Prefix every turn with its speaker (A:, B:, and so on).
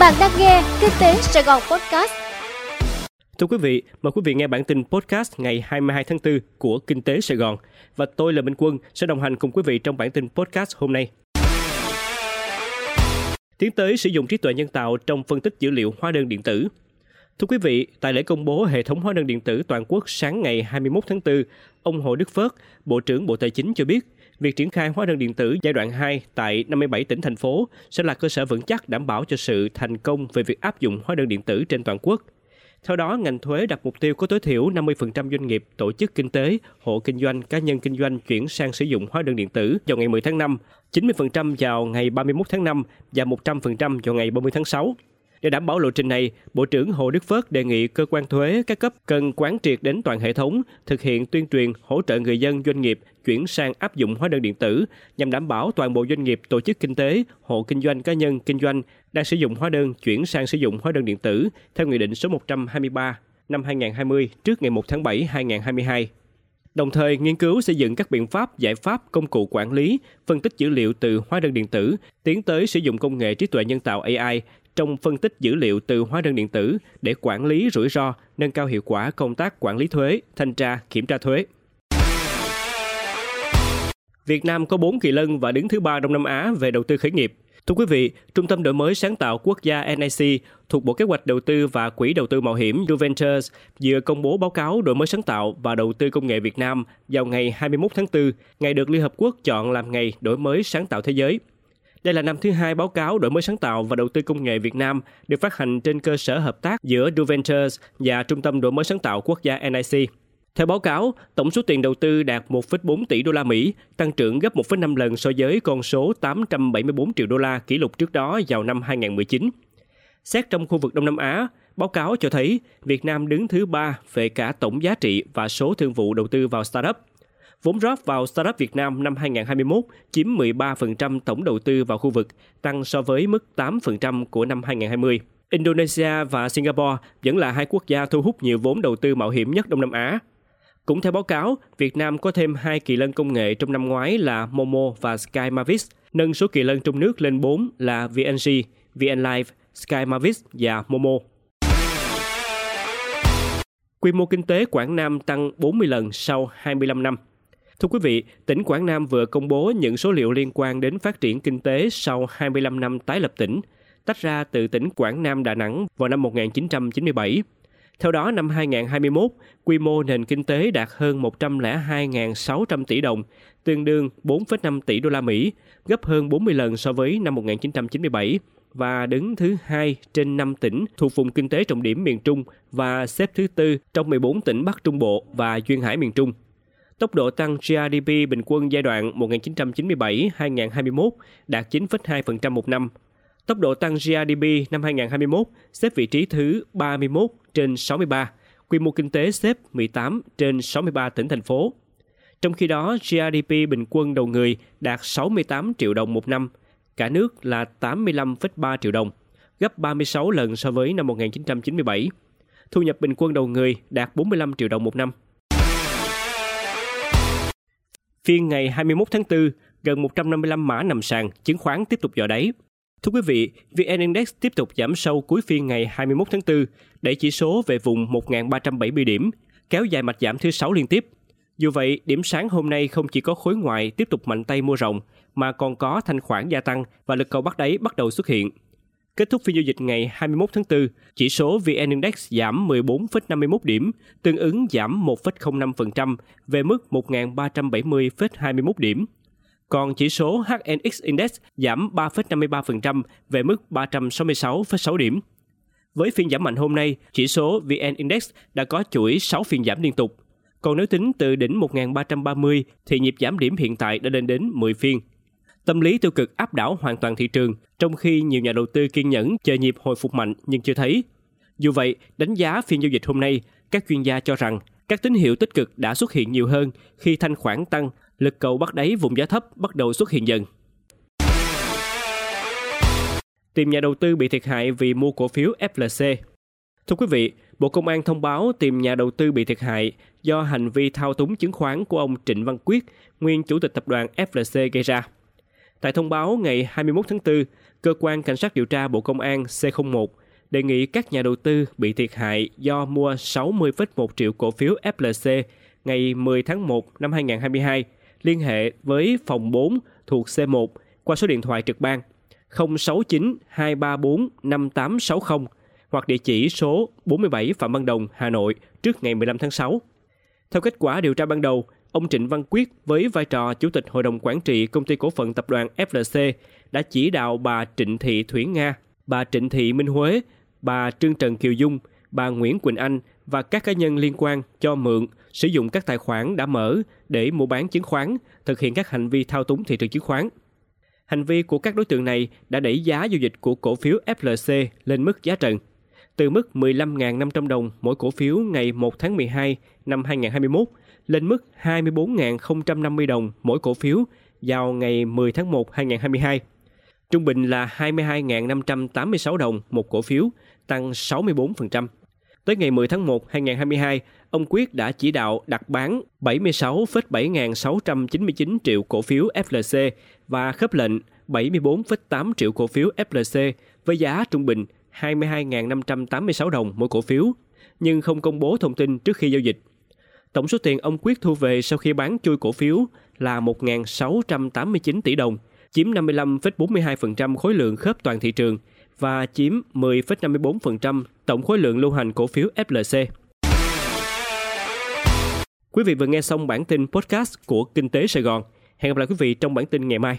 A: Bạn đang nghe Kinh tế Sài Gòn Podcast.
B: Thưa quý vị, mời quý vị nghe bản tin podcast ngày 22 tháng 4 của Kinh tế Sài Gòn. Và tôi là Minh Quân sẽ đồng hành cùng quý vị trong bản tin podcast hôm nay. Tiến tới sử dụng trí tuệ nhân tạo trong phân tích dữ liệu hóa đơn điện tử. Thưa quý vị, tại lễ công bố hệ thống hóa đơn điện tử toàn quốc sáng ngày 21 tháng 4, ông Hồ Đức Phước, Bộ trưởng Bộ Tài chính cho biết, việc triển khai hóa đơn điện tử giai đoạn 2 tại 57 tỉnh thành phố sẽ là cơ sở vững chắc đảm bảo cho sự thành công về việc áp dụng hóa đơn điện tử trên toàn quốc. Theo đó, ngành thuế đặt mục tiêu có tối thiểu 50% doanh nghiệp, tổ chức kinh tế, hộ kinh doanh, cá nhân kinh doanh chuyển sang sử dụng hóa đơn điện tử vào ngày 10 tháng 5, 90% vào ngày 31 tháng 5 và 100% vào ngày 30 tháng 6. Để đảm bảo lộ trình này, Bộ trưởng Hồ Đức Phước đề nghị cơ quan thuế các cấp cần quán triệt đến toàn hệ thống, thực hiện tuyên truyền hỗ trợ người dân doanh nghiệp chuyển sang áp dụng hóa đơn điện tử nhằm đảm bảo toàn bộ doanh nghiệp, tổ chức kinh tế, hộ kinh doanh cá nhân kinh doanh đang sử dụng hóa đơn chuyển sang sử dụng hóa đơn điện tử theo Nghị định số 123 năm 2020 trước ngày 1 tháng 7 2022 đồng thời nghiên cứu xây dựng các biện pháp, giải pháp, công cụ quản lý, phân tích dữ liệu từ hóa đơn điện tử, tiến tới sử dụng công nghệ trí tuệ nhân tạo AI trong phân tích dữ liệu từ hóa đơn điện tử để quản lý rủi ro, nâng cao hiệu quả công tác quản lý thuế, thanh tra, kiểm tra thuế. Việt Nam có 4 kỳ lân và đứng thứ ba Đông Nam Á về đầu tư khởi nghiệp. Thưa quý vị, Trung tâm Đổi mới Sáng tạo Quốc gia NIC thuộc Bộ Kế hoạch Đầu tư và Quỹ Đầu tư Mạo hiểm (Ventures) vừa công bố báo cáo đổi mới sáng tạo và đầu tư công nghệ Việt Nam vào ngày 21 tháng 4, ngày được Liên Hợp Quốc chọn làm ngày đổi mới sáng tạo thế giới. Đây là năm thứ hai báo cáo đổi mới sáng tạo và đầu tư công nghệ Việt Nam được phát hành trên cơ sở hợp tác giữa Duventures và Trung tâm đổi mới sáng tạo quốc gia NIC. Theo báo cáo, tổng số tiền đầu tư đạt 1,4 tỷ đô la Mỹ, tăng trưởng gấp 1,5 lần so với con số 874 triệu đô la kỷ lục trước đó vào năm 2019. Xét trong khu vực Đông Nam Á, báo cáo cho thấy Việt Nam đứng thứ ba về cả tổng giá trị và số thương vụ đầu tư vào startup. Vốn rót vào startup Việt Nam năm 2021 chiếm 13% tổng đầu tư vào khu vực, tăng so với mức 8% của năm 2020. Indonesia và Singapore vẫn là hai quốc gia thu hút nhiều vốn đầu tư mạo hiểm nhất Đông Nam Á. Cũng theo báo cáo, Việt Nam có thêm hai kỳ lân công nghệ trong năm ngoái là Momo và Sky Mavis, nâng số kỳ lân trong nước lên 4 là VNG, VNLive, Sky Mavis và Momo. Quy mô kinh tế Quảng Nam tăng 40 lần sau 25 năm. Thưa quý vị, tỉnh Quảng Nam vừa công bố những số liệu liên quan đến phát triển kinh tế sau 25 năm tái lập tỉnh, tách ra từ tỉnh Quảng Nam Đà Nẵng vào năm 1997. Theo đó, năm 2021, quy mô nền kinh tế đạt hơn 102.600 tỷ đồng, tương đương 4,5 tỷ đô la Mỹ, gấp hơn 40 lần so với năm 1997 và đứng thứ hai trên 5 tỉnh thuộc vùng kinh tế trọng điểm miền Trung và xếp thứ tư trong 14 tỉnh Bắc Trung Bộ và Duyên Hải miền Trung. Tốc độ tăng GDP bình quân giai đoạn 1997-2021 đạt 9,2% một năm. Tốc độ tăng GDP năm 2021 xếp vị trí thứ 31 trên 63, quy mô kinh tế xếp 18 trên 63 tỉnh thành phố. Trong khi đó, GDP bình quân đầu người đạt 68 triệu đồng một năm, cả nước là 85,3 triệu đồng, gấp 36 lần so với năm 1997. Thu nhập bình quân đầu người đạt 45 triệu đồng một năm. Phiên ngày 21 tháng 4, gần 155 mã nằm sàn, chứng khoán tiếp tục dò đáy. Thưa quý vị, VN Index tiếp tục giảm sâu cuối phiên ngày 21 tháng 4, đẩy chỉ số về vùng 1.370 điểm, kéo dài mạch giảm thứ 6 liên tiếp. Dù vậy, điểm sáng hôm nay không chỉ có khối ngoại tiếp tục mạnh tay mua rộng, mà còn có thanh khoản gia tăng và lực cầu bắt đáy bắt đầu xuất hiện. Kết thúc phiên giao dịch ngày 21 tháng 4, chỉ số VN Index giảm 14,51 điểm, tương ứng giảm 1,05% về mức 1.370,21 điểm. Còn chỉ số HNX Index giảm 3,53% về mức 366,6 điểm. Với phiên giảm mạnh hôm nay, chỉ số VN Index đã có chuỗi 6 phiên giảm liên tục. Còn nếu tính từ đỉnh 1.330 thì nhịp giảm điểm hiện tại đã lên đến 10 phiên. Tâm lý tiêu cực áp đảo hoàn toàn thị trường, trong khi nhiều nhà đầu tư kiên nhẫn chờ nhịp hồi phục mạnh nhưng chưa thấy. Dù vậy, đánh giá phiên giao dịch hôm nay, các chuyên gia cho rằng các tín hiệu tích cực đã xuất hiện nhiều hơn khi thanh khoản tăng, lực cầu bắt đáy vùng giá thấp bắt đầu xuất hiện dần. Tìm nhà đầu tư bị thiệt hại vì mua cổ phiếu FLC. Thưa quý vị, Bộ Công an thông báo tìm nhà đầu tư bị thiệt hại do hành vi thao túng chứng khoán của ông Trịnh Văn Quyết, nguyên chủ tịch tập đoàn FLC gây ra. Tại thông báo ngày 21 tháng 4, Cơ quan Cảnh sát điều tra Bộ Công an C01 đề nghị các nhà đầu tư bị thiệt hại do mua 60,1 triệu cổ phiếu FLC ngày 10 tháng 1 năm 2022 liên hệ với phòng 4 thuộc C1 qua số điện thoại trực ban 069 234 5860 hoặc địa chỉ số 47 Phạm Văn Đồng, Hà Nội trước ngày 15 tháng 6. Theo kết quả điều tra ban đầu, ông Trịnh Văn Quyết với vai trò Chủ tịch Hội đồng Quản trị Công ty Cổ phần Tập đoàn FLC đã chỉ đạo bà Trịnh Thị Thủy Nga, bà Trịnh Thị Minh Huế, bà Trương Trần Kiều Dung, bà Nguyễn Quỳnh Anh và các cá nhân liên quan cho mượn sử dụng các tài khoản đã mở để mua bán chứng khoán, thực hiện các hành vi thao túng thị trường chứng khoán. Hành vi của các đối tượng này đã đẩy giá giao dịch của cổ phiếu FLC lên mức giá trần từ mức 15.500 đồng mỗi cổ phiếu ngày 1 tháng 12 năm 2021 lên mức 24.050 đồng mỗi cổ phiếu vào ngày 10 tháng 1 2022. Trung bình là 22.586 đồng một cổ phiếu, tăng 64%. Tới ngày 10 tháng 1 2022, ông Quyết đã chỉ đạo đặt bán 76,7699 triệu cổ phiếu FLC và khớp lệnh 74,8 triệu cổ phiếu FLC với giá trung bình 22.586 đồng mỗi cổ phiếu, nhưng không công bố thông tin trước khi giao dịch. Tổng số tiền ông Quyết thu về sau khi bán chui cổ phiếu là 1.689 tỷ đồng, chiếm 55,42% khối lượng khớp toàn thị trường và chiếm 10,54% tổng khối lượng lưu hành cổ phiếu FLC. Quý vị vừa nghe xong bản tin podcast của Kinh tế Sài Gòn. Hẹn gặp lại quý vị trong bản tin ngày mai.